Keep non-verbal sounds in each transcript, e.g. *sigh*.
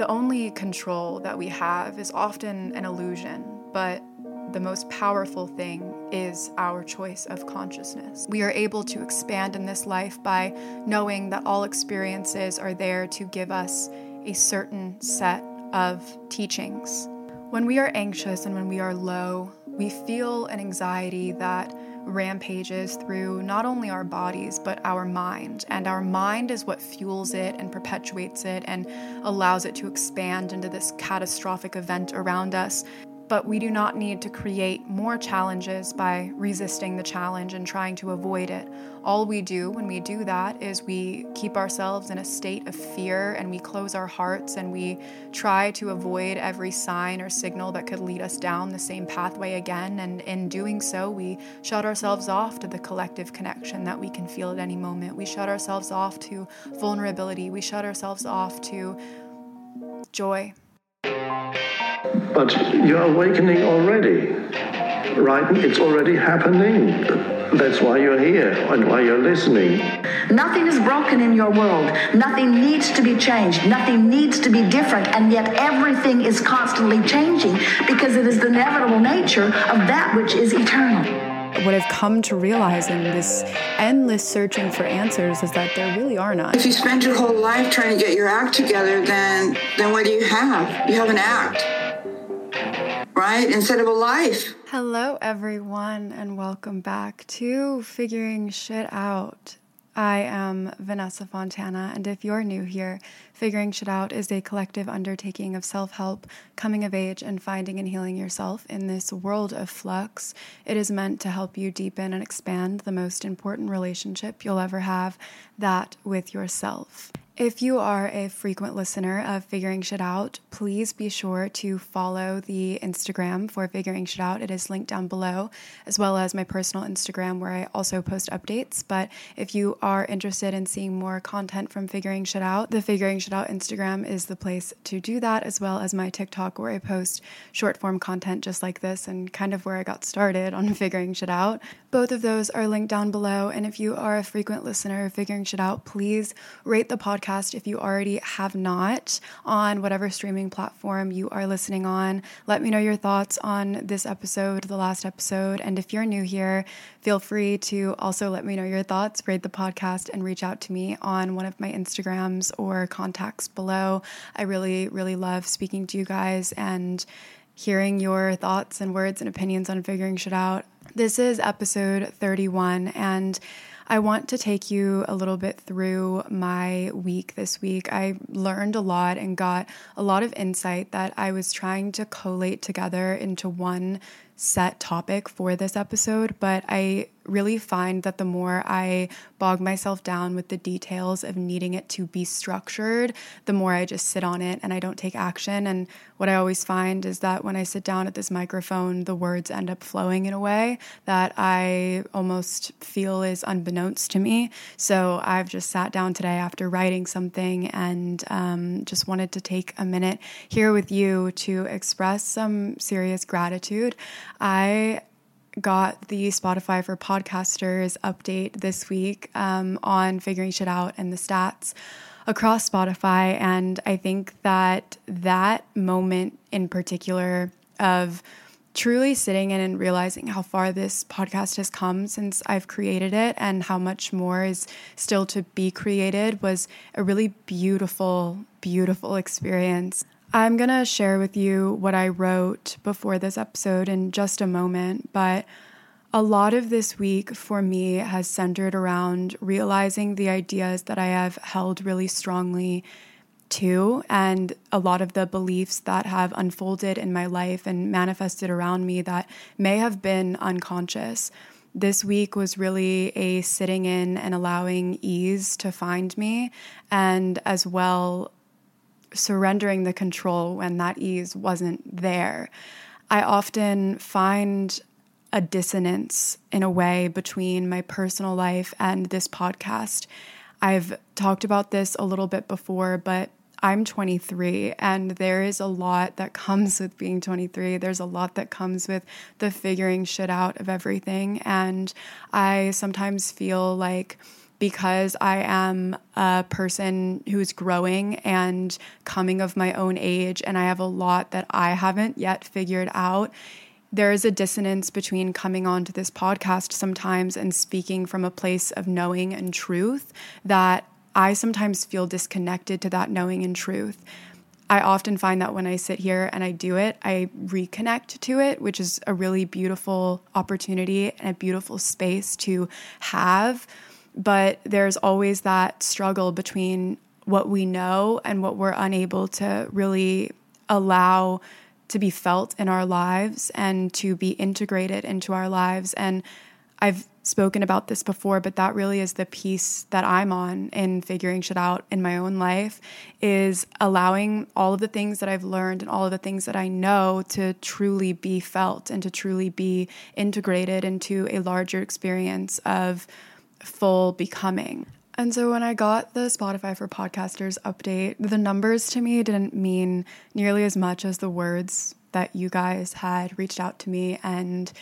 The only control that we have is often an illusion, but the most powerful thing is our choice of consciousness. We are able to expand in this life by knowing that all experiences are there to give us a certain set of teachings. When we are anxious and when we are low, we feel an anxiety that rampages through not only our bodies, but our mind. And our mind is what fuels it and perpetuates it and allows it to expand into this catastrophic event around us but we do not need to create more challenges by resisting the challenge and trying to avoid it. All we do when we do that is we keep ourselves in a state of fear and we close our hearts and we try to avoid every sign or signal that could lead us down the same pathway again. And in doing so, we shut ourselves off to the collective connection that we can feel at any moment. We shut ourselves off to vulnerability. We shut ourselves off to joy. But you're awakening already, right? It's already happening. That's why you're here and why you're listening. Nothing is broken in your world. Nothing needs to be changed. Nothing needs to be different. And yet everything is constantly changing because it is the inevitable nature of that which is eternal. What I've come to realize in this endless searching for answers is that there really are none. If you spend your whole life trying to get your act together, then then what do you have? You have an act right? Instead of a life. Hello, everyone, and welcome back to Figuring Shit Out. I am Vanessa Fontana, and if you're new here, Figuring Shit Out is a collective undertaking of self help, coming of age, and finding and healing yourself in this world of flux. It is meant to help you deepen and expand the most important relationship you'll ever have that with yourself. If you are a frequent listener of Figuring Shit Out, please be sure to follow the Instagram for Figuring Shit Out. It is linked down below, as well as my personal Instagram where I also post updates. But if you are interested in seeing more content from Figuring Shit Out, the Figuring Shit Out Instagram is the place to do that, as well as my TikTok where I post short form content just like this and kind of where I got started on *laughs* Figuring Shit Out. Both of those are linked down below. And if you are a frequent listener of Figuring Shit Out, please rate the podcast podcast if you already have not on whatever streaming platform you are listening on. Let me know your thoughts on this episode, the last episode. And if you're new here, feel free to also let me know your thoughts, rate the podcast, and reach out to me on one of my Instagrams or contacts below. I really, really love speaking to you guys and hearing your thoughts and words and opinions on figuring shit out. This is episode 31, and I want to take you a little bit through my week this week. I learned a lot and got a lot of insight that I was trying to collate together into one set topic for this episode, but I really find that the more I bog myself down with the details of needing it to be structured, the more I just sit on it and I don't take action. And what I always find is that when I sit down at this microphone, the words end up flowing in a way that I almost feel is unbeknownst to me. So I've just sat down today after writing something and um, just wanted to take a minute here with you to express some serious gratitude. I got the Spotify for podcasters update this week um, on figuring shit out and the stats across Spotify. And I think that that moment in particular of truly sitting in and realizing how far this podcast has come since I've created it and how much more is still to be created was a really beautiful, beautiful experience. I'm going to share with you what I wrote before this episode in just a moment, but a lot of this week for me has centered around realizing the ideas that I have held really strongly to, and a lot of the beliefs that have unfolded in my life and manifested around me that may have been unconscious. This week was really a sitting in and allowing ease to find me, and as well surrendering the control when that ease wasn't there. I often find a dissonance in a way between my personal life and this podcast. I've talked about this a little bit before, but I'm 23 and there is a lot that comes with being 23. There's a lot that comes with the figuring shit out of everything. And I sometimes feel like because I am a person who's growing and coming of my own age, and I have a lot that I haven't yet figured out. There is a dissonance between coming onto this podcast sometimes and speaking from a place of knowing and truth that I sometimes feel disconnected to that knowing and truth. I often find that when I sit here and I do it, I reconnect to it, which is a really beautiful opportunity and a beautiful space to have. But there's always that struggle between what we know and what we're unable to really allow to be felt in our lives and to be integrated into our lives. And I've spoken about this before, but that really is the piece that I'm on in figuring shit out in my own life is allowing all of the things that I've learned and all of the things that I know to truly be felt and to truly be integrated into a larger experience of full becoming. And so when I got the Spotify for Podcasters update, the numbers to me didn't mean nearly as much as the words that you guys had reached out to me and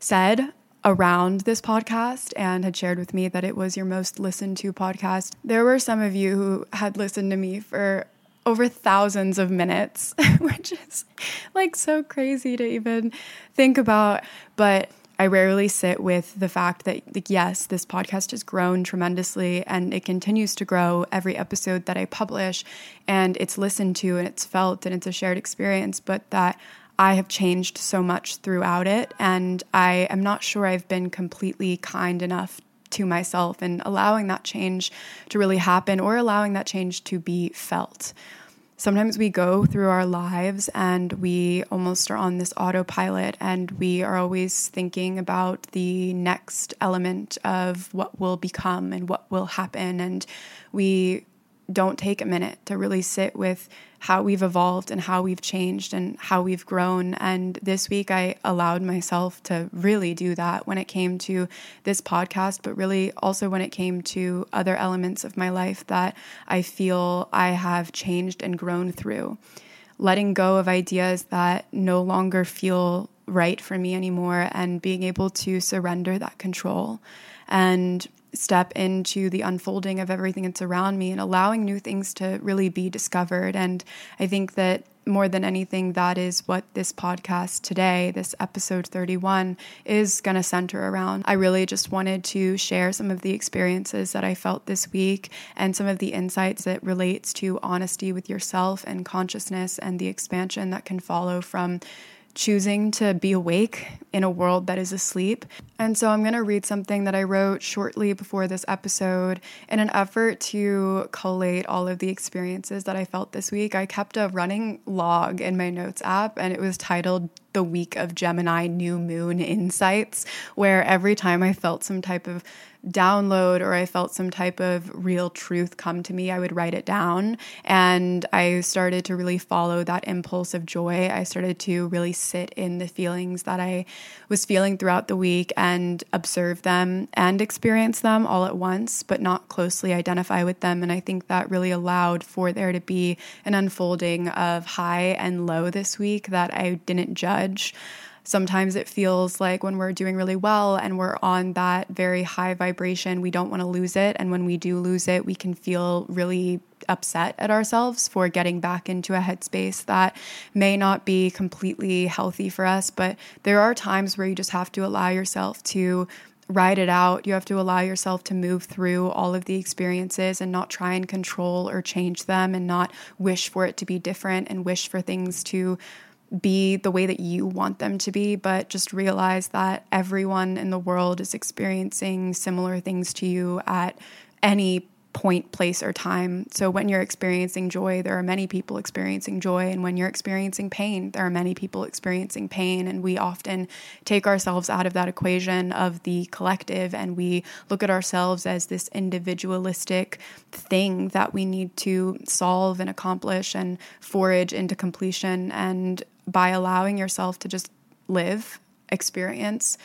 said around this podcast and had shared with me that it was your most listened to podcast. There were some of you who had listened to me for over thousands of minutes, *laughs* which is like so crazy to even think about. But I rarely sit with the fact that, like, yes, this podcast has grown tremendously and it continues to grow every episode that I publish, and it's listened to and it's felt and it's a shared experience, but that I have changed so much throughout it. And I am not sure I've been completely kind enough to myself and allowing that change to really happen or allowing that change to be felt sometimes we go through our lives and we almost are on this autopilot and we are always thinking about the next element of what will become and what will happen. And we don't take a minute to really sit with how we've evolved and how we've changed and how we've grown. And this week, I allowed myself to really do that when it came to this podcast, but really also when it came to other elements of my life that I feel I have changed and grown through. Letting go of ideas that no longer feel right for me anymore and being able to surrender that control and step into the unfolding of everything that's around me and allowing new things to really be discovered. And I think that more than anything, that is what this podcast today, this episode 31, is going to center around. I really just wanted to share some of the experiences that I felt this week and some of the insights that relates to honesty with yourself and consciousness and the expansion that can follow from choosing to be awake in a world that is asleep. And so I'm going to read something that I wrote shortly before this episode in an effort to collate all of the experiences that I felt this week. I kept a running log in my notes app and it was titled the week of Gemini new moon insights, where every time I felt some type of download or I felt some type of real truth come to me, I would write it down. And I started to really follow that impulse of joy. I started to really sit in the feelings that I was feeling throughout the week and observe them and experience them all at once, but not closely identify with them. And I think that really allowed for there to be an unfolding of high and low this week that I didn't judge. Sometimes it feels like when we're doing really well and we're on that very high vibration, we don't want to lose it. And when we do lose it, we can feel really upset at ourselves for getting back into a headspace that may not be completely healthy for us. But there are times where you just have to allow yourself to ride it out. You have to allow yourself to move through all of the experiences and not try and control or change them and not wish for it to be different and wish for things to be the way that you want them to be, but just realize that everyone in the world is experiencing similar things to you at any point, place, or time. So when you're experiencing joy, there are many people experiencing joy. And when you're experiencing pain, there are many people experiencing pain. And we often take ourselves out of that equation of the collective and we look at ourselves as this individualistic thing that we need to solve and accomplish and forage into completion. And by allowing yourself to just live, experience,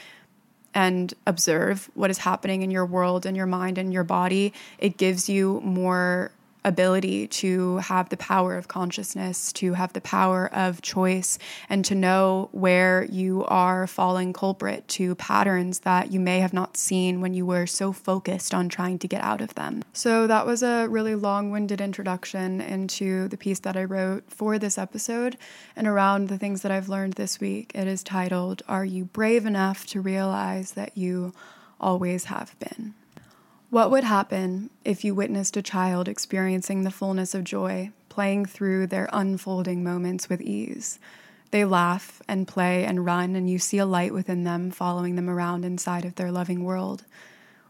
and observe what is happening in your world and your mind and your body, it gives you more ability to have the power of consciousness, to have the power of choice, and to know where you are falling culprit to patterns that you may have not seen when you were so focused on trying to get out of them. So, that was a really long winded introduction into the piece that I wrote for this episode and around the things that I've learned this week. It is titled, Are You Brave Enough to Realize That You Always Have Been? What would happen if you witnessed a child experiencing the fullness of joy, playing through their unfolding moments with ease? They laugh and play and run, and you see a light within them following them around inside of their loving world.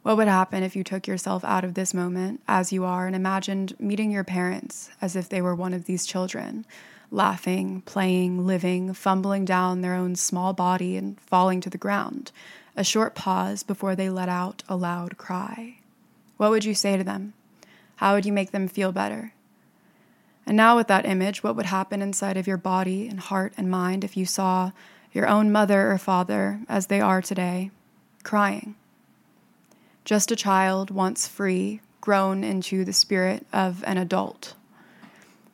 What would happen if you took yourself out of this moment as you are and imagined meeting your parents as if they were one of these children, laughing, playing, living, fumbling down their own small body and falling to the ground? A short pause before they let out a loud cry. What would you say to them? How would you make them feel better? And now, with that image, what would happen inside of your body and heart and mind if you saw your own mother or father, as they are today, crying? Just a child, once free, grown into the spirit of an adult.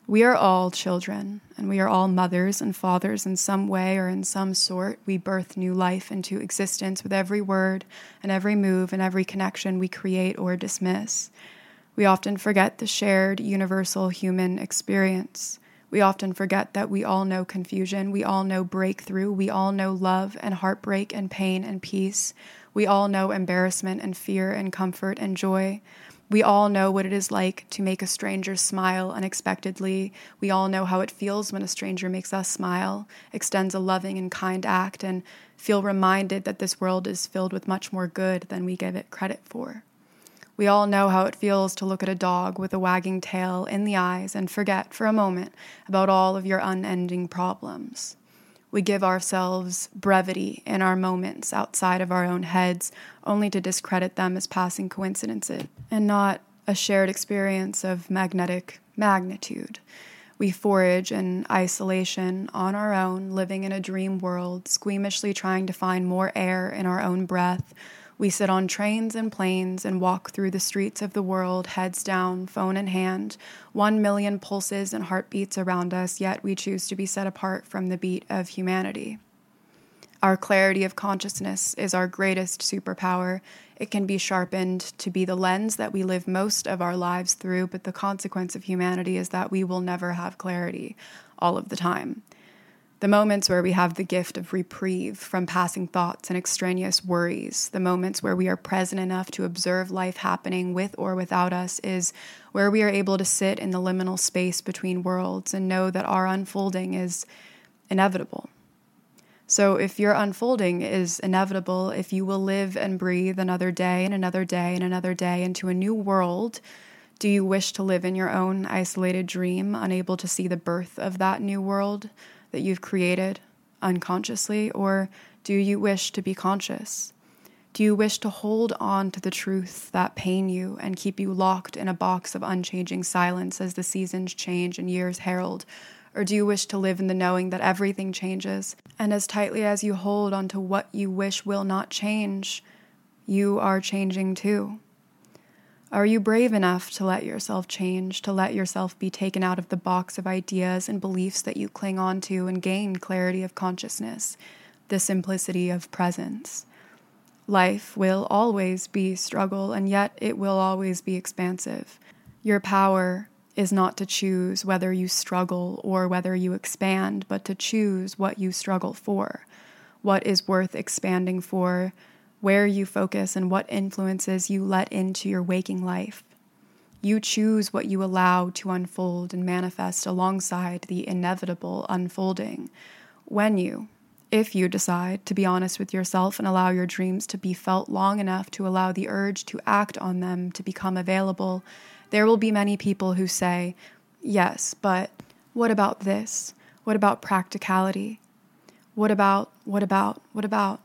We are all children, and we are all mothers and fathers in some way or in some sort. We birth new life into existence with every word and every move and every connection we create or dismiss. We often forget the shared universal human experience. We often forget that we all know confusion, we all know breakthrough, we all know love and heartbreak and pain and peace. We all know embarrassment and fear and comfort and joy. We all know what it is like to make a stranger smile unexpectedly. We all know how it feels when a stranger makes us smile, extends a loving and kind act, and feel reminded that this world is filled with much more good than we give it credit for. We all know how it feels to look at a dog with a wagging tail in the eyes and forget for a moment about all of your unending problems. We give ourselves brevity in our moments outside of our own heads, only to discredit them as passing coincidences and not a shared experience of magnetic magnitude. We forage in isolation on our own, living in a dream world, squeamishly trying to find more air in our own breath, we sit on trains and planes and walk through the streets of the world, heads down, phone in hand, one million pulses and heartbeats around us, yet we choose to be set apart from the beat of humanity. Our clarity of consciousness is our greatest superpower. It can be sharpened to be the lens that we live most of our lives through, but the consequence of humanity is that we will never have clarity all of the time the moments where we have the gift of reprieve from passing thoughts and extraneous worries, the moments where we are present enough to observe life happening with or without us, is where we are able to sit in the liminal space between worlds and know that our unfolding is inevitable. So, if your unfolding is inevitable, if you will live and breathe another day and another day and another day into a new world, do you wish to live in your own isolated dream, unable to see the birth of that new world? That you've created unconsciously, or do you wish to be conscious? Do you wish to hold on to the truths that pain you and keep you locked in a box of unchanging silence as the seasons change and years herald? Or do you wish to live in the knowing that everything changes, and as tightly as you hold onto what you wish will not change, you are changing too? Are you brave enough to let yourself change, to let yourself be taken out of the box of ideas and beliefs that you cling on to and gain clarity of consciousness, the simplicity of presence? Life will always be struggle, and yet it will always be expansive. Your power is not to choose whether you struggle or whether you expand, but to choose what you struggle for, what is worth expanding for, where you focus and what influences you let into your waking life. You choose what you allow to unfold and manifest alongside the inevitable unfolding. When you, if you decide to be honest with yourself and allow your dreams to be felt long enough to allow the urge to act on them to become available, there will be many people who say, Yes, but what about this? What about practicality? What about, what about, what about?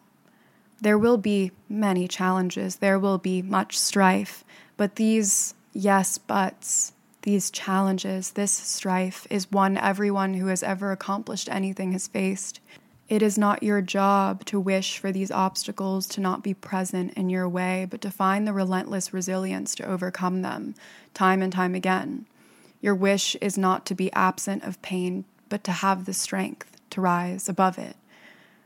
There will be many challenges, there will be much strife, but these yes buts, these challenges, this strife is one everyone who has ever accomplished anything has faced. It is not your job to wish for these obstacles to not be present in your way, but to find the relentless resilience to overcome them time and time again. Your wish is not to be absent of pain, but to have the strength to rise above it,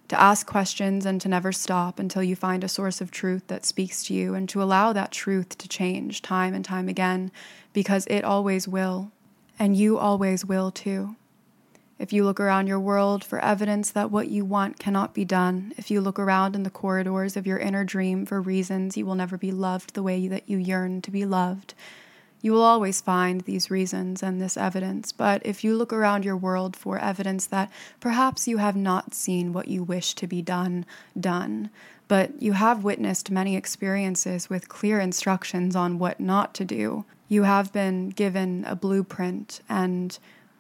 to ask questions and to never stop until you find a source of truth that speaks to you, and to allow that truth to change time and time again, because it always will, and you always will too. If you look around your world for evidence that what you want cannot be done, if you look around in the corridors of your inner dream for reasons you will never be loved the way that you yearn to be loved, you will always find these reasons and this evidence, but if you look around your world for evidence that perhaps you have not seen what you wish to be done, done, but you have witnessed many experiences with clear instructions on what not to do, you have been given a blueprint, and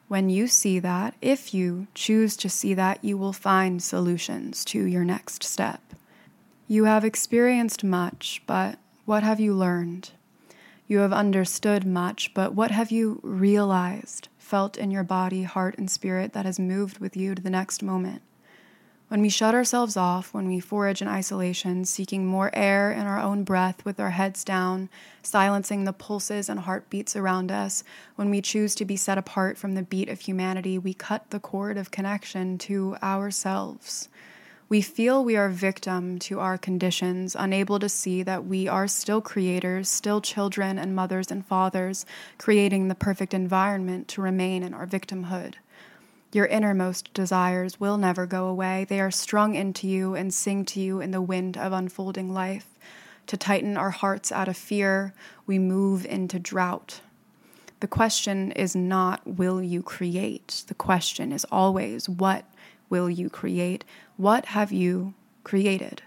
when you see that, if you choose to see that, you will find solutions to your next step. You have experienced much, but what have you learned? You have understood much, but what have you realized, felt in your body, heart, and spirit that has moved with you to the next moment? When we shut ourselves off, when we forage in isolation, seeking more air in our own breath with our heads down, silencing the pulses and heartbeats around us, when we choose to be set apart from the beat of humanity, we cut the cord of connection to ourselves. We feel we are victim to our conditions, unable to see that we are still creators, still children and mothers and fathers, creating the perfect environment to remain in our victimhood. Your innermost desires will never go away. They are strung into you and sing to you in the wind of unfolding life. To tighten our hearts out of fear, we move into drought. The question is not, will you create? The question is always, what will you create? What have you created?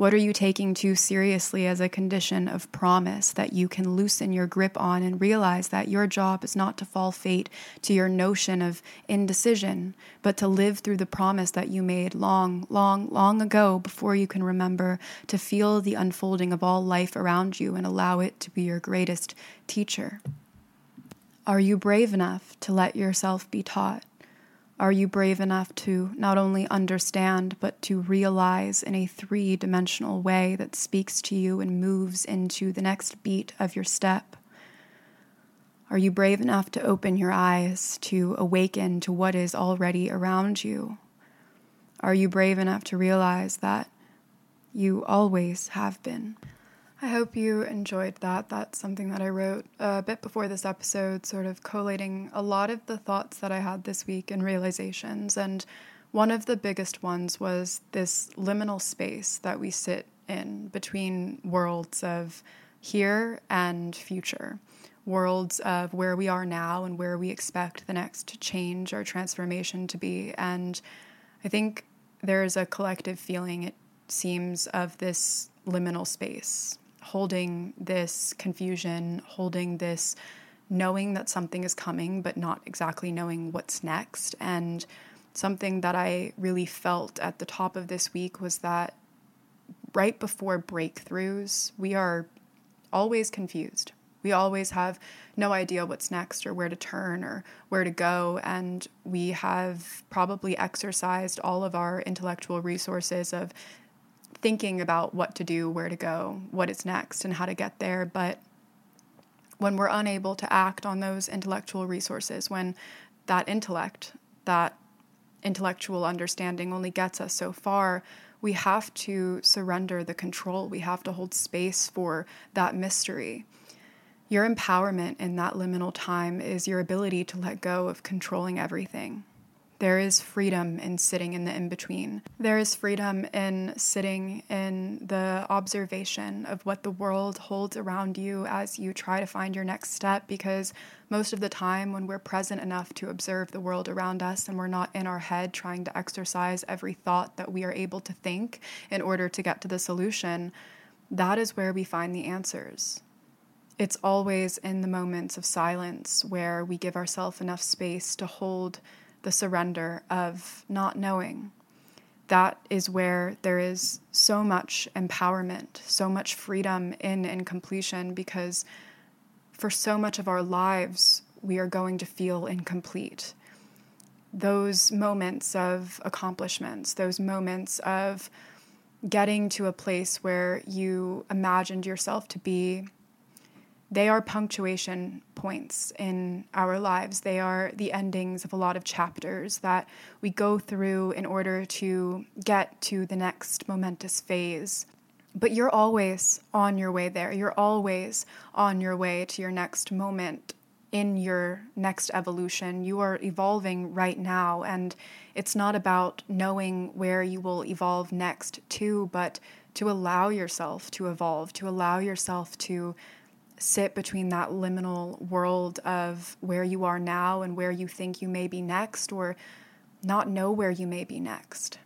What are you taking too seriously as a condition of promise that you can loosen your grip on and realize that your job is not to fall fate to your notion of indecision, but to live through the promise that you made long, long, long ago before you can remember to feel the unfolding of all life around you and allow it to be your greatest teacher? Are you brave enough to let yourself be taught? Are you brave enough to not only understand, but to realize in a three dimensional way that speaks to you and moves into the next beat of your step? Are you brave enough to open your eyes, to awaken to what is already around you? Are you brave enough to realize that you always have been? I hope you enjoyed that. That's something that I wrote a bit before this episode, sort of collating a lot of the thoughts that I had this week and realizations. And one of the biggest ones was this liminal space that we sit in between worlds of here and future, worlds of where we are now and where we expect the next change or transformation to be. And I think there's a collective feeling, it seems, of this liminal space holding this confusion, holding this knowing that something is coming, but not exactly knowing what's next. And something that I really felt at the top of this week was that right before breakthroughs, we are always confused. We always have no idea what's next or where to turn or where to go. And we have probably exercised all of our intellectual resources of thinking about what to do, where to go, what is next, and how to get there. But when we're unable to act on those intellectual resources, when that intellect, that intellectual understanding only gets us so far, we have to surrender the control. We have to hold space for that mystery. Your empowerment in that liminal time is your ability to let go of controlling everything. There is freedom in sitting in the in between. There is freedom in sitting in the observation of what the world holds around you as you try to find your next step. Because most of the time, when we're present enough to observe the world around us and we're not in our head trying to exercise every thought that we are able to think in order to get to the solution, that is where we find the answers. It's always in the moments of silence where we give ourselves enough space to hold the surrender of not knowing. That is where there is so much empowerment, so much freedom in incompletion, because for so much of our lives, we are going to feel incomplete. Those moments of accomplishments, those moments of getting to a place where you imagined yourself to be, they are punctuation points in our lives. They are the endings of a lot of chapters that we go through in order to get to the next momentous phase. But you're always on your way there. You're always on your way to your next moment in your next evolution. You are evolving right now, and it's not about knowing where you will evolve next to, but to allow yourself to evolve, to allow yourself to sit between that liminal world of where you are now and where you think you may be next, or not know where you may be next.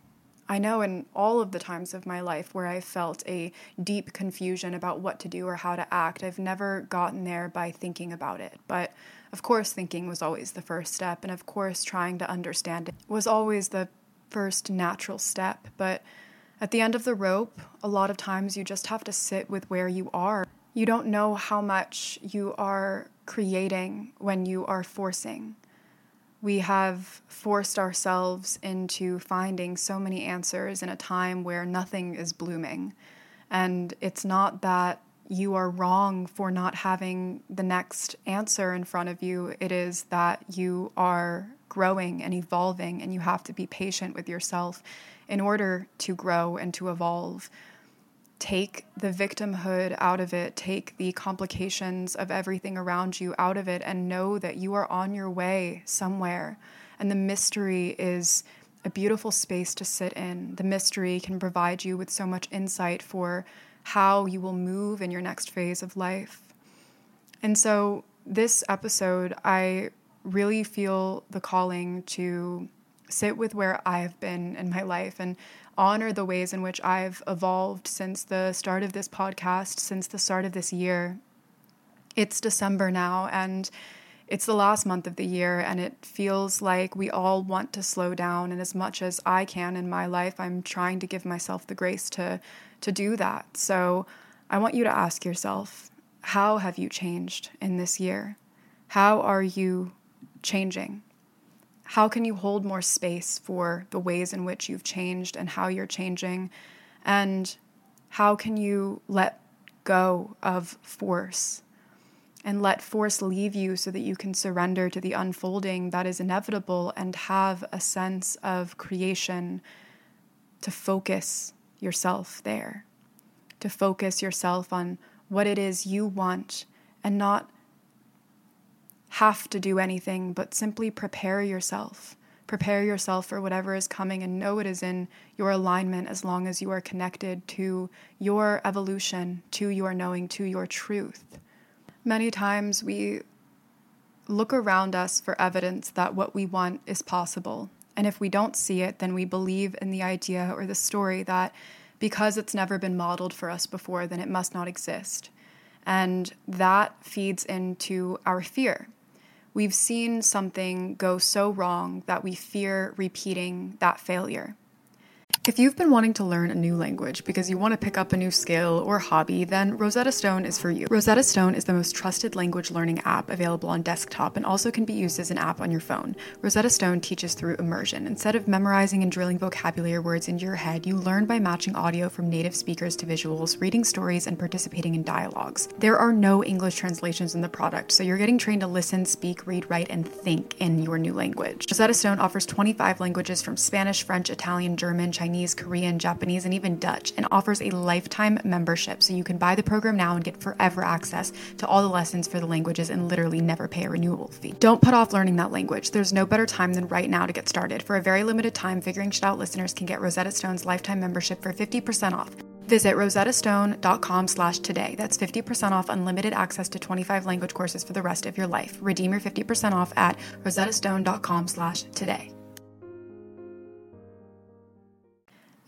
I know in all of the times of my life where I felt a deep confusion about what to do or how to act, I've never gotten there by thinking about it. But of course, thinking was always the first step, and of course, trying to understand it was always the first natural step. But at the end of the rope, a lot of times you just have to sit with where you are you don't know how much you are creating when you are forcing. We have forced ourselves into finding so many answers in a time where nothing is blooming. And it's not that you are wrong for not having the next answer in front of you. It is that you are growing and evolving, and you have to be patient with yourself in order to grow and to evolve take the victimhood out of it, take the complications of everything around you out of it, and know that you are on your way somewhere. And the mystery is a beautiful space to sit in. The mystery can provide you with so much insight for how you will move in your next phase of life. And so, this episode, I really feel the calling to sit with where I have been in my life and honor the ways in which I've evolved since the start of this podcast, since the start of this year. It's December now, and it's the last month of the year, and it feels like we all want to slow down. And as much as I can in my life, I'm trying to give myself the grace to, to do that. So I want you to ask yourself how have you changed in this year? How are you changing? How can you hold more space for the ways in which you've changed and how you're changing? And how can you let go of force and let force leave you so that you can surrender to the unfolding that is inevitable and have a sense of creation to focus yourself there, to focus yourself on what it is you want and not have to do anything, but simply prepare yourself. Prepare yourself for whatever is coming and know it is in your alignment as long as you are connected to your evolution, to your knowing, to your truth. Many times we look around us for evidence that what we want is possible. And if we don't see it, then we believe in the idea or the story that because it's never been modeled for us before, then it must not exist. And that feeds into our fear we've seen something go so wrong that we fear repeating that failure. If you've been wanting to learn a new language because you want to pick up a new skill or hobby, then Rosetta Stone is for you. Rosetta Stone is the most trusted language learning app available on desktop and also can be used as an app on your phone. Rosetta Stone teaches through immersion. Instead of memorizing and drilling vocabulary words into your head, you learn by matching audio from native speakers to visuals, reading stories, and participating in dialogues. There are no English translations in the product, so you're getting trained to listen, speak, read, write, and think in your new language. Rosetta Stone offers 25 languages from Spanish, French, Italian, German, Chinese, Chinese, Korean, Japanese, and even Dutch, and offers a lifetime membership so you can buy the program now and get forever access to all the lessons for the languages and literally never pay a renewal fee. Don't put off learning that language. There's no better time than right now to get started. For a very limited time, Figuring Shit Out listeners can get Rosetta Stone's lifetime membership for 50% off. Visit rosettastone.com slash today. That's 50% off unlimited access to 25 language courses for the rest of your life. Redeem your 50% off at rosettastone.com slash today.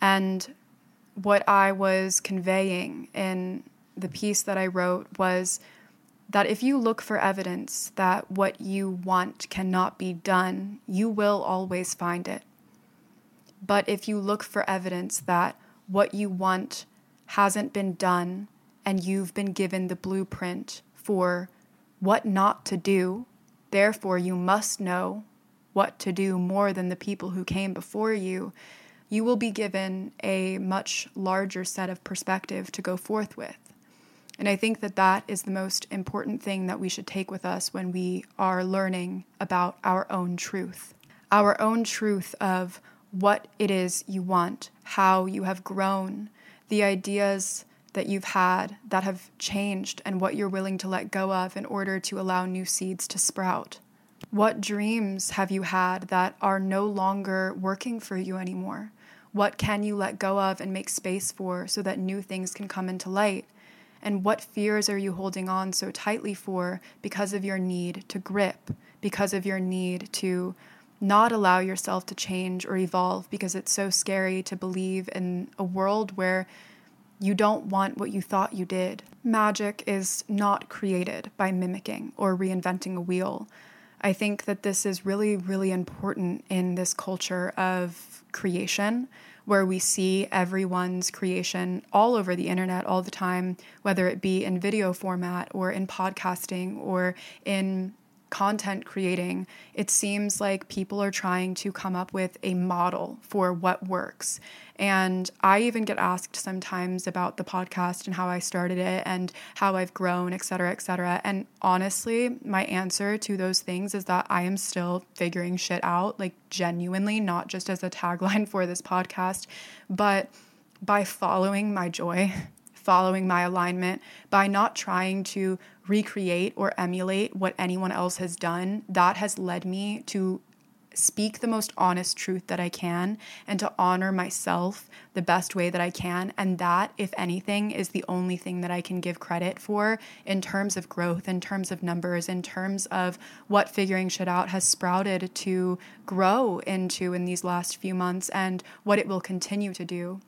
And what I was conveying in the piece that I wrote was that if you look for evidence that what you want cannot be done, you will always find it. But if you look for evidence that what you want hasn't been done and you've been given the blueprint for what not to do, therefore you must know what to do more than the people who came before you, you will be given a much larger set of perspective to go forth with. And I think that that is the most important thing that we should take with us when we are learning about our own truth. Our own truth of what it is you want, how you have grown, the ideas that you've had that have changed, and what you're willing to let go of in order to allow new seeds to sprout. What dreams have you had that are no longer working for you anymore? What can you let go of and make space for so that new things can come into light? And what fears are you holding on so tightly for because of your need to grip, because of your need to not allow yourself to change or evolve because it's so scary to believe in a world where you don't want what you thought you did. Magic is not created by mimicking or reinventing a wheel. I think that this is really, really important in this culture of creation where we see everyone's creation all over the internet all the time, whether it be in video format or in podcasting or in content creating, it seems like people are trying to come up with a model for what works. And I even get asked sometimes about the podcast and how I started it and how I've grown, et cetera, et cetera. And honestly, my answer to those things is that I am still figuring shit out, like genuinely, not just as a tagline *laughs* for this podcast, but by following my joy *laughs* following my alignment, by not trying to recreate or emulate what anyone else has done, that has led me to speak the most honest truth that I can and to honor myself the best way that I can. And that, if anything, is the only thing that I can give credit for in terms of growth, in terms of numbers, in terms of what figuring shit out has sprouted to grow into in these last few months and what it will continue to do.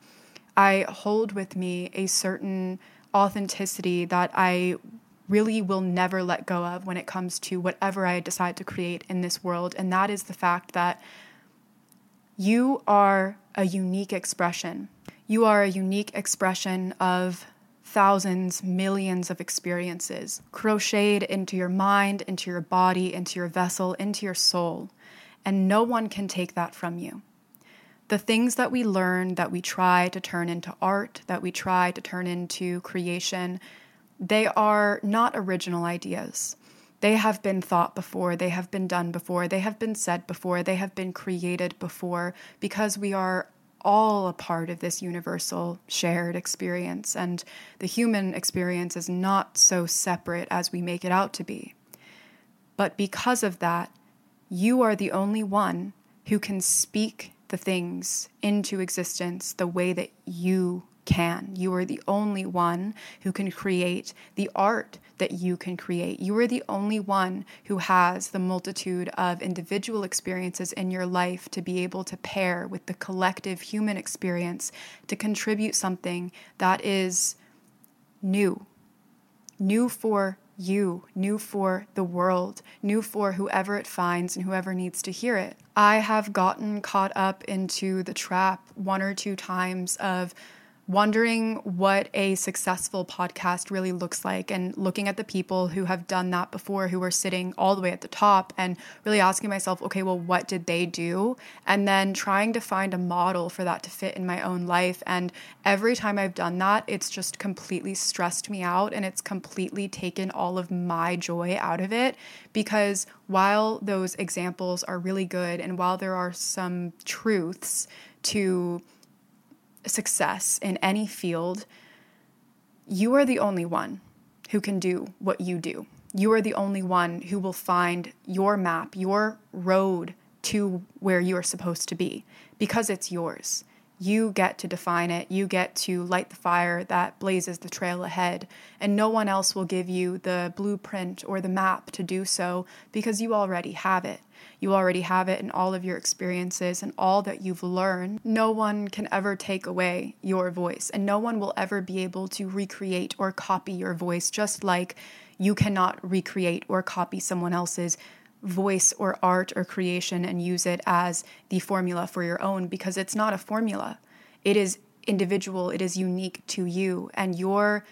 I hold with me a certain authenticity that I really will never let go of when it comes to whatever I decide to create in this world. And that is the fact that you are a unique expression. You are a unique expression of thousands, millions of experiences crocheted into your mind, into your body, into your vessel, into your soul. And no one can take that from you the things that we learn, that we try to turn into art, that we try to turn into creation, they are not original ideas. They have been thought before, they have been done before, they have been said before, they have been created before, because we are all a part of this universal shared experience, and the human experience is not so separate as we make it out to be. But because of that, you are the only one who can speak the things into existence the way that you can. You are the only one who can create the art that you can create. You are the only one who has the multitude of individual experiences in your life to be able to pair with the collective human experience to contribute something that is new. New for you, new for the world, new for whoever it finds and whoever needs to hear it. I have gotten caught up into the trap one or two times of wondering what a successful podcast really looks like and looking at the people who have done that before who are sitting all the way at the top and really asking myself okay well what did they do? And then trying to find a model for that to fit in my own life. And every time I've done that it's just completely stressed me out and it's completely taken all of my joy out of it. Because while those examples are really good and while there are some truths to success in any field, you are the only one who can do what you do. You are the only one who will find your map, your road to where you are supposed to be because it's yours. You get to define it. You get to light the fire that blazes the trail ahead. And no one else will give you the blueprint or the map to do so because you already have it. You already have it in all of your experiences and all that you've learned. No one can ever take away your voice, and no one will ever be able to recreate or copy your voice, just like you cannot recreate or copy someone else's voice or art or creation and use it as the formula for your own because it's not a formula. It is individual, it is unique to you, and your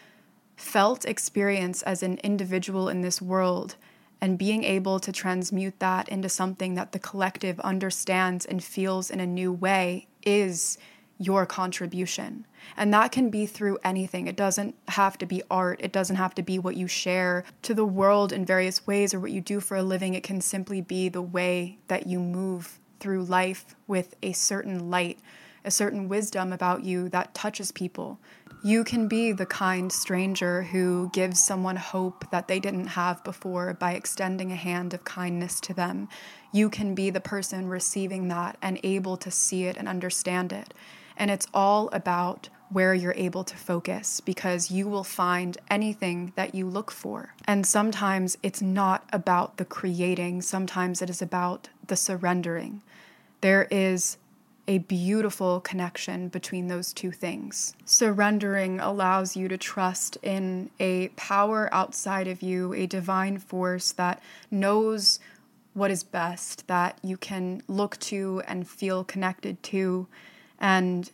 felt experience as an individual in this world and being able to transmute that into something that the collective understands and feels in a new way is your contribution. And that can be through anything. It doesn't have to be art, it doesn't have to be what you share to the world in various ways or what you do for a living. It can simply be the way that you move through life with a certain light, a certain wisdom about you that touches people. You can be the kind stranger who gives someone hope that they didn't have before by extending a hand of kindness to them. You can be the person receiving that and able to see it and understand it. And it's all about where you're able to focus because you will find anything that you look for. And sometimes it's not about the creating, sometimes it is about the surrendering. There is a beautiful connection between those two things. Surrendering allows you to trust in a power outside of you, a divine force that knows what is best, that you can look to and feel connected to, and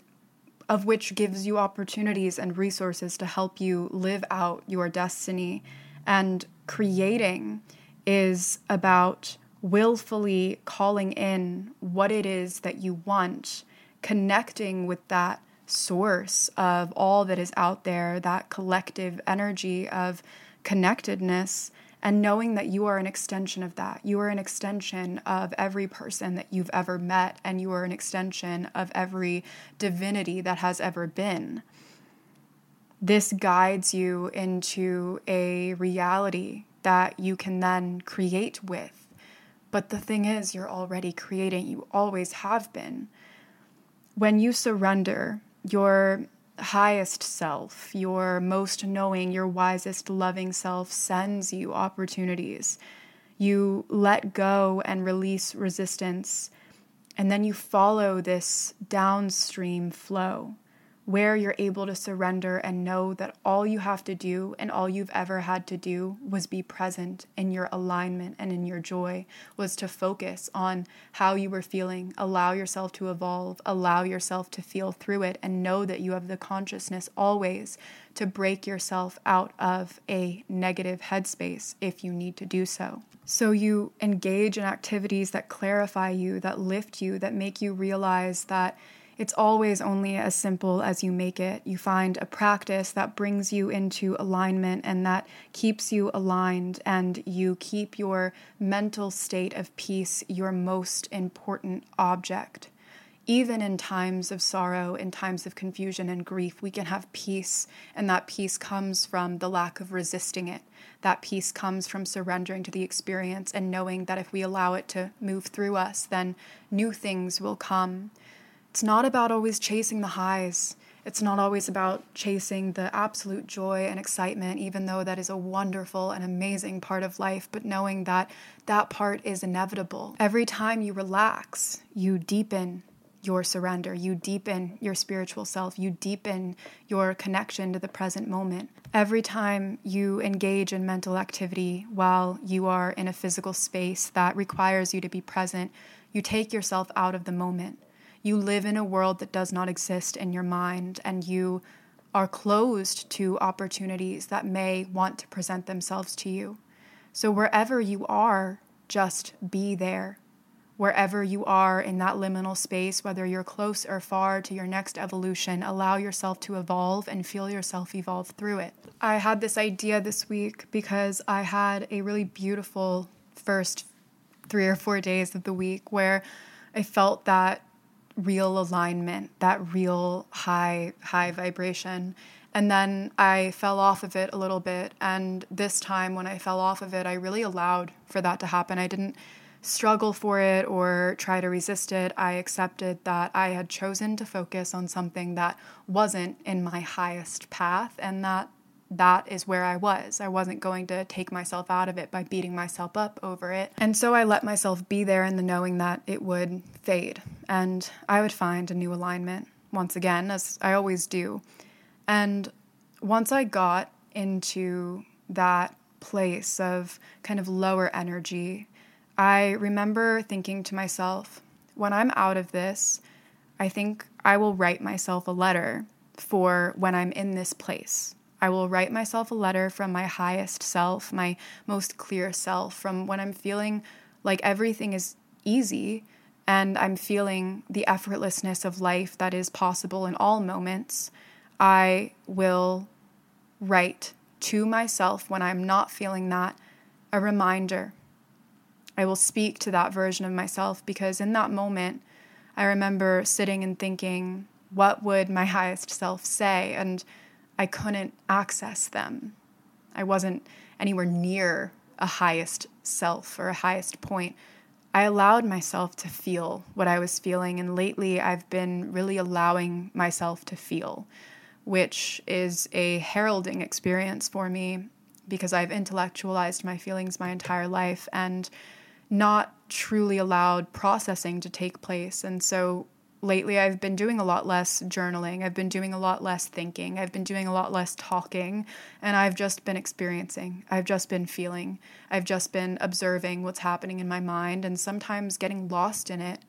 of which gives you opportunities and resources to help you live out your destiny. And creating is about willfully calling in what it is that you want, connecting with that source of all that is out there, that collective energy of connectedness, and knowing that you are an extension of that. You are an extension of every person that you've ever met, and you are an extension of every divinity that has ever been. This guides you into a reality that you can then create with. But the thing is, you're already creating, you always have been. When you surrender, you're highest self, your most knowing, your wisest, loving self sends you opportunities. You let go and release resistance, and then you follow this downstream flow where you're able to surrender and know that all you have to do and all you've ever had to do was be present in your alignment and in your joy, was to focus on how you were feeling, allow yourself to evolve, allow yourself to feel through it, and know that you have the consciousness always to break yourself out of a negative headspace if you need to do so. So you engage in activities that clarify you, that lift you, that make you realize that it's always only as simple as you make it. You find a practice that brings you into alignment and that keeps you aligned, and you keep your mental state of peace your most important object. Even in times of sorrow, in times of confusion and grief, we can have peace, and that peace comes from the lack of resisting it. That peace comes from surrendering to the experience and knowing that if we allow it to move through us, then new things will come. It's not about always chasing the highs. It's not always about chasing the absolute joy and excitement, even though that is a wonderful and amazing part of life, but knowing that that part is inevitable. Every time you relax, you deepen your surrender, you deepen your spiritual self, you deepen your connection to the present moment. Every time you engage in mental activity while you are in a physical space that requires you to be present, you take yourself out of the moment. You live in a world that does not exist in your mind, and you are closed to opportunities that may want to present themselves to you. So, wherever you are, just be there. Wherever you are in that liminal space, whether you're close or far to your next evolution, allow yourself to evolve and feel yourself evolve through it. I had this idea this week because I had a really beautiful first three or four days of the week where I felt that real alignment, that real high, high vibration. And then I fell off of it a little bit. And this time, when I fell off of it, I really allowed for that to happen. I didn't struggle for it or try to resist it. I accepted that I had chosen to focus on something that wasn't in my highest path and that that is where I was. I wasn't going to take myself out of it by beating myself up over it. And so I let myself be there in the knowing that it would fade and I would find a new alignment once again, as I always do. And once I got into that place of kind of lower energy, I remember thinking to myself, when I'm out of this, I think I will write myself a letter for when I'm in this place I will write myself a letter from my highest self, my most clear self, from when I'm feeling like everything is easy and I'm feeling the effortlessness of life that is possible in all moments, I will write to myself when I'm not feeling that a reminder. I will speak to that version of myself because in that moment, I remember sitting and thinking, what would my highest self say? And I couldn't access them. I wasn't anywhere near a highest self or a highest point. I allowed myself to feel what I was feeling, and lately I've been really allowing myself to feel, which is a heralding experience for me because I've intellectualized my feelings my entire life and not truly allowed processing to take place. And so lately I've been doing a lot less journaling. I've been doing a lot less thinking. I've been doing a lot less talking. And I've just been experiencing. I've just been feeling. I've just been observing what's happening in my mind and sometimes getting lost in it.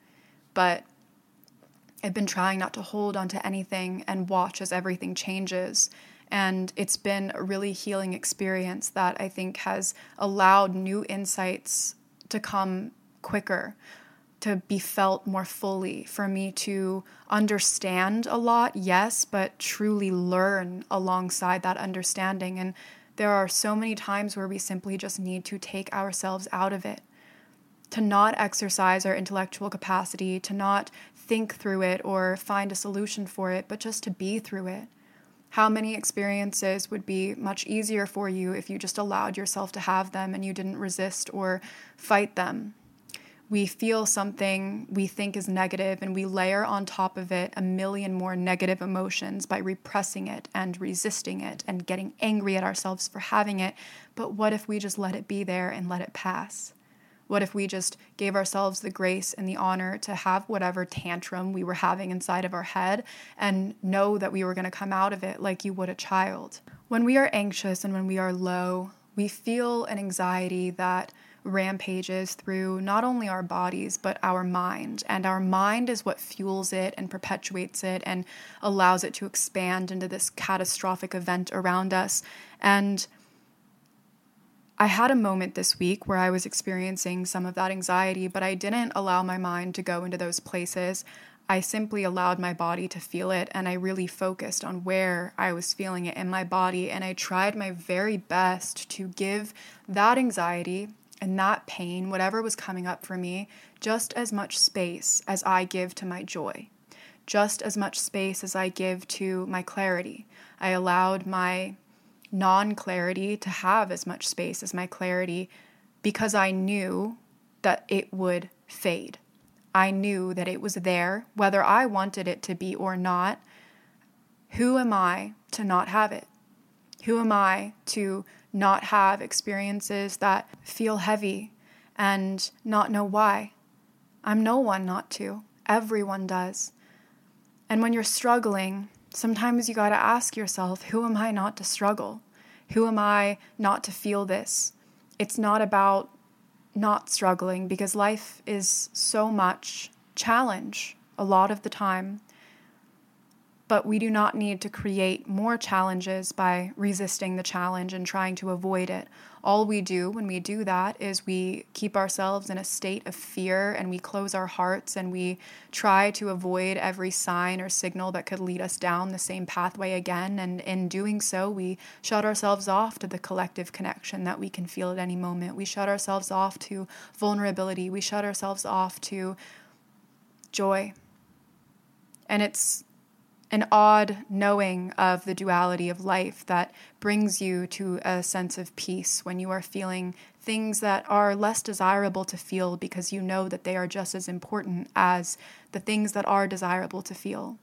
But I've been trying not to hold onto anything and watch as everything changes. And it's been a really healing experience that I think has allowed new insights to come quicker to be felt more fully, for me to understand a lot, yes, but truly learn alongside that understanding. And there are so many times where we simply just need to take ourselves out of it, to not exercise our intellectual capacity, to not think through it or find a solution for it, but just to be through it. How many experiences would be much easier for you if you just allowed yourself to have them and you didn't resist or fight them? We feel something we think is negative and we layer on top of it a million more negative emotions by repressing it and resisting it and getting angry at ourselves for having it. But what if we just let it be there and let it pass? What if we just gave ourselves the grace and the honor to have whatever tantrum we were having inside of our head and know that we were going to come out of it like you would a child? When we are anxious and when we are low, we feel an anxiety that rampages through not only our bodies, but our mind. And our mind is what fuels it and perpetuates it and allows it to expand into this catastrophic event around us. And I had a moment this week where I was experiencing some of that anxiety, but I didn't allow my mind to go into those places. I simply allowed my body to feel it and I really focused on where I was feeling it in my body. And I tried my very best to give that anxiety and that pain, whatever was coming up for me, just as much space as I give to my joy, just as much space as I give to my clarity. I allowed my non clarity to have as much space as my clarity because I knew that it would fade. I knew that it was there, whether I wanted it to be or not. Who am I to not have it? Who am I to not have experiences that feel heavy and not know why. I'm no one not to. Everyone does. And when you're struggling, sometimes you got to ask yourself, who am I not to struggle? Who am I not to feel this? It's not about not struggling because life is so much challenge a lot of the time but we do not need to create more challenges by resisting the challenge and trying to avoid it. All we do when we do that is we keep ourselves in a state of fear and we close our hearts and we try to avoid every sign or signal that could lead us down the same pathway again. And in doing so, we shut ourselves off to the collective connection that we can feel at any moment. We shut ourselves off to vulnerability. We shut ourselves off to joy. And it's an odd knowing of the duality of life that brings you to a sense of peace when you are feeling things that are less desirable to feel because you know that they are just as important as the things that are desirable to feel.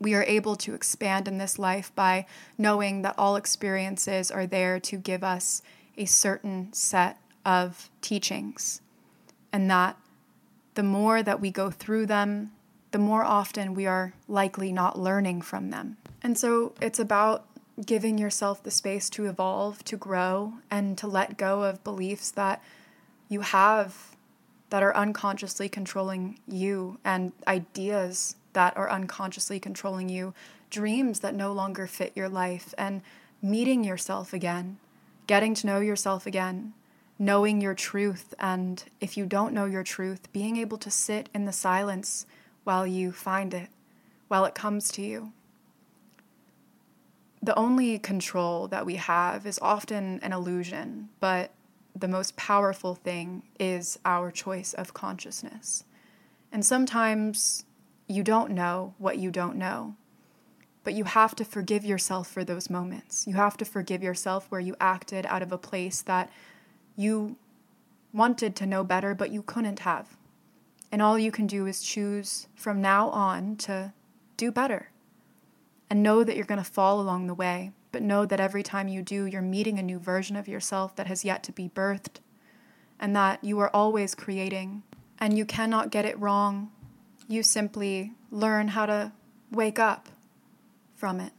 We are able to expand in this life by knowing that all experiences are there to give us a certain set of teachings, and that the more that we go through them, the more often we are likely not learning from them. And so it's about giving yourself the space to evolve, to grow, and to let go of beliefs that you have that are unconsciously controlling you and ideas that are unconsciously controlling you, dreams that no longer fit your life, and meeting yourself again, getting to know yourself again, knowing your truth. And if you don't know your truth, being able to sit in the silence while you find it, while it comes to you. The only control that we have is often an illusion, but the most powerful thing is our choice of consciousness. And sometimes you don't know what you don't know. But you have to forgive yourself for those moments. You have to forgive yourself where you acted out of a place that you wanted to know better, but you couldn't have. And all you can do is choose from now on to do better. And know that you're going to fall along the way, but know that every time you do, you're meeting a new version of yourself that has yet to be birthed, and that you are always creating, and you cannot get it wrong. You simply learn how to wake up from it.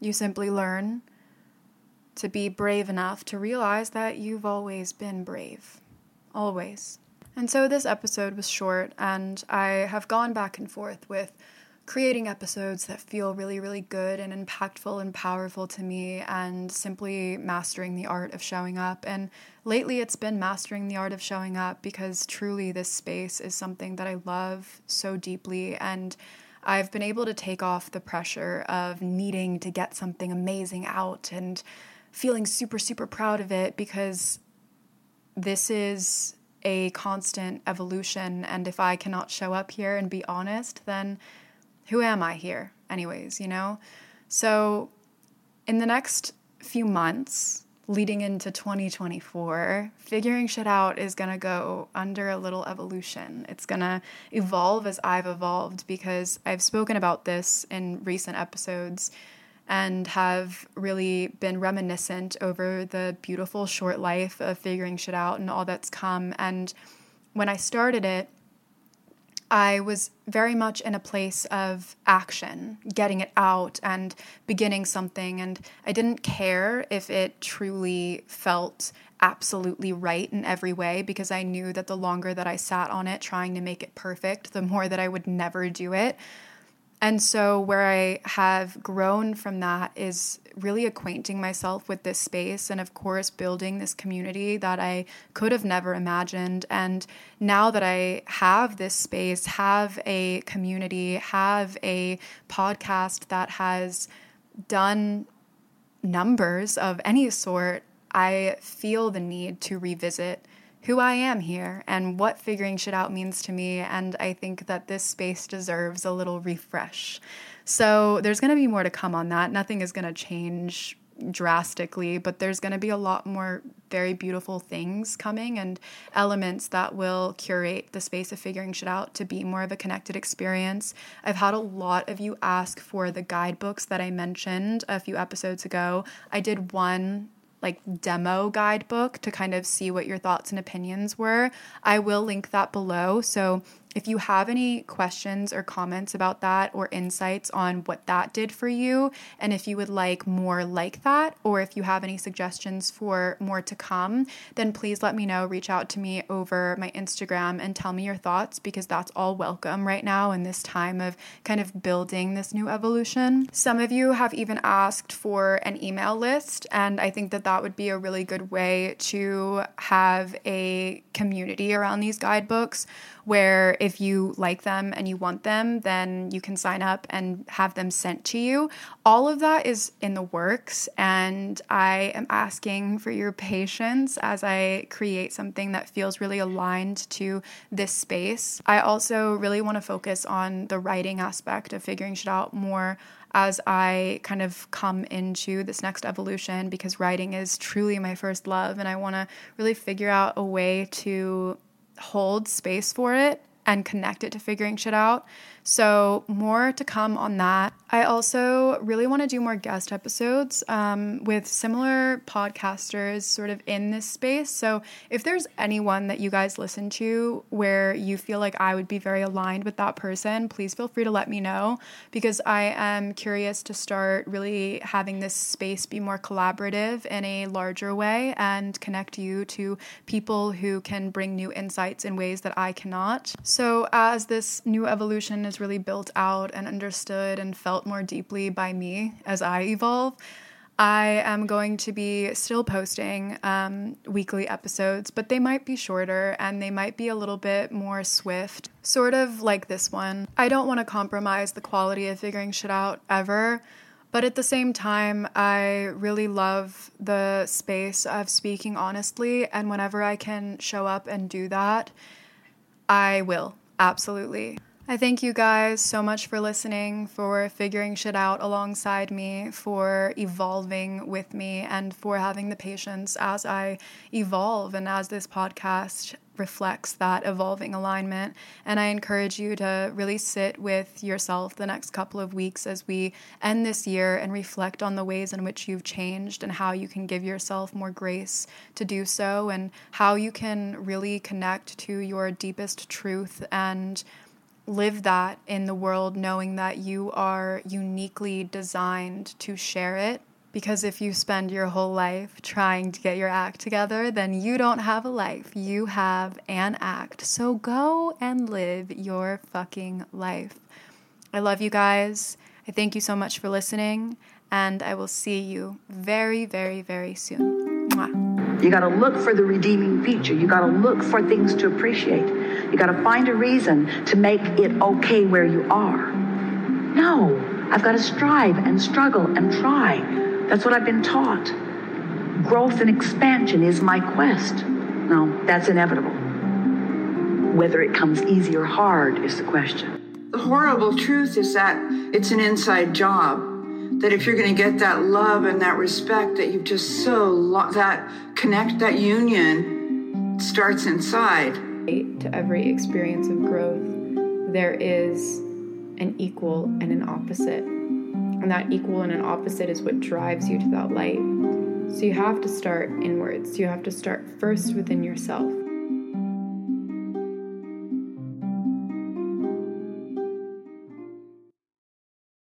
You simply learn to be brave enough to realize that you've always been brave. Always. And so this episode was short, and I have gone back and forth with creating episodes that feel really, really good and impactful and powerful to me, and simply mastering the art of showing up. And lately, it's been mastering the art of showing up because truly, this space is something that I love so deeply. And I've been able to take off the pressure of needing to get something amazing out and feeling super, super proud of it because this is a constant evolution. And if I cannot show up here and be honest, then who am I here, anyways, you know? So, in the next few months, leading into 2024, figuring shit out is to go under a little evolution. It's to evolve as I've evolved because I've spoken about this in recent episodes and have really been reminiscent over the beautiful short life of figuring shit out and all that's come. And when I started it, I was very much in a place of action, getting it out and beginning something. And I didn't care if it truly felt absolutely right in every way because I knew that the longer that I sat on it trying to make it perfect, the more that I would never do it. And so, where I have grown from that is really acquainting myself with this space and, of course, building this community that I could have never imagined. And now that I have this space, have a community, have a podcast that has done numbers of any sort, I feel the need to revisit who I am here and what figuring shit out means to me. And I think that this space deserves a little refresh. So there's going to be more to come on that. Nothing is going to change drastically, but there's going to be a lot more very beautiful things coming and elements that will curate the space of figuring shit out to be more of a connected experience. I've had a lot of you ask for the guidebooks that I mentioned a few episodes ago. I did one like demo guidebook to kind of see what your thoughts and opinions were. I will link that below. So if you have any questions or comments about that or insights on what that did for you, and if you would like more like that, or if you have any suggestions for more to come, then please let me know. Reach out to me over my Instagram and tell me your thoughts because that's all welcome right now in this time of kind of building this new evolution. Some of you have even asked for an email list, and I think that that would be a really good way to have a community around these guidebooks where if you like them and you want them, then you can sign up and have them sent to you. All of that is in the works, and I am asking for your patience as I create something that feels really aligned to this space. I also really want to focus on the writing aspect of figuring shit out more as I kind of come into this next evolution because writing is truly my first love and I want to really figure out a way to hold space for it and connect it to figuring shit out. So, more to come on that. I also really want to do more guest episodes um, with similar podcasters sort of in this space. So, if there's anyone that you guys listen to where you feel like I would be very aligned with that person, please feel free to let me know because I am curious to start really having this space be more collaborative in a larger way and connect you to people who can bring new insights in ways that I cannot. So, as this new evolution is really built out and understood and felt more deeply by me as I evolve. I am going to be still posting um, weekly episodes, but they might be shorter and they might be a little bit more swift, sort of like this one. I don't want to compromise the quality of figuring shit out ever, but at the same time, I really love the space of speaking honestly, and whenever I can show up and do that, I will, absolutely. I thank you guys so much for listening, for figuring shit out alongside me, for evolving with me, and for having the patience as I evolve and as this podcast reflects that evolving alignment. And I encourage you to really sit with yourself the next couple of weeks as we end this year and reflect on the ways in which you've changed and how you can give yourself more grace to do so, and how you can really connect to your deepest truth and live that in the world knowing that you are uniquely designed to share it. Because if you spend your whole life trying to get your act together, then you don't have a life. You have an act. So go and live your fucking life. I love you guys. I thank you so much for listening, and I will see you very, very, very soon. Mwah. You got to look for the redeeming feature. You got to look for things to appreciate. You got to find a reason to make it okay where you are. No, I've got to strive and struggle and try. That's what I've been taught. Growth and expansion is my quest. No, that's inevitable. Whether it comes easy or hard is the question. The horrible truth is that it's an inside job. That if you're going to get that love and that respect that you've just so lo- that connect that union starts inside. To every experience of growth, there is an equal and an opposite. And that equal and an opposite is what drives you to that light. So you have to start inwards. You have to start first within yourself.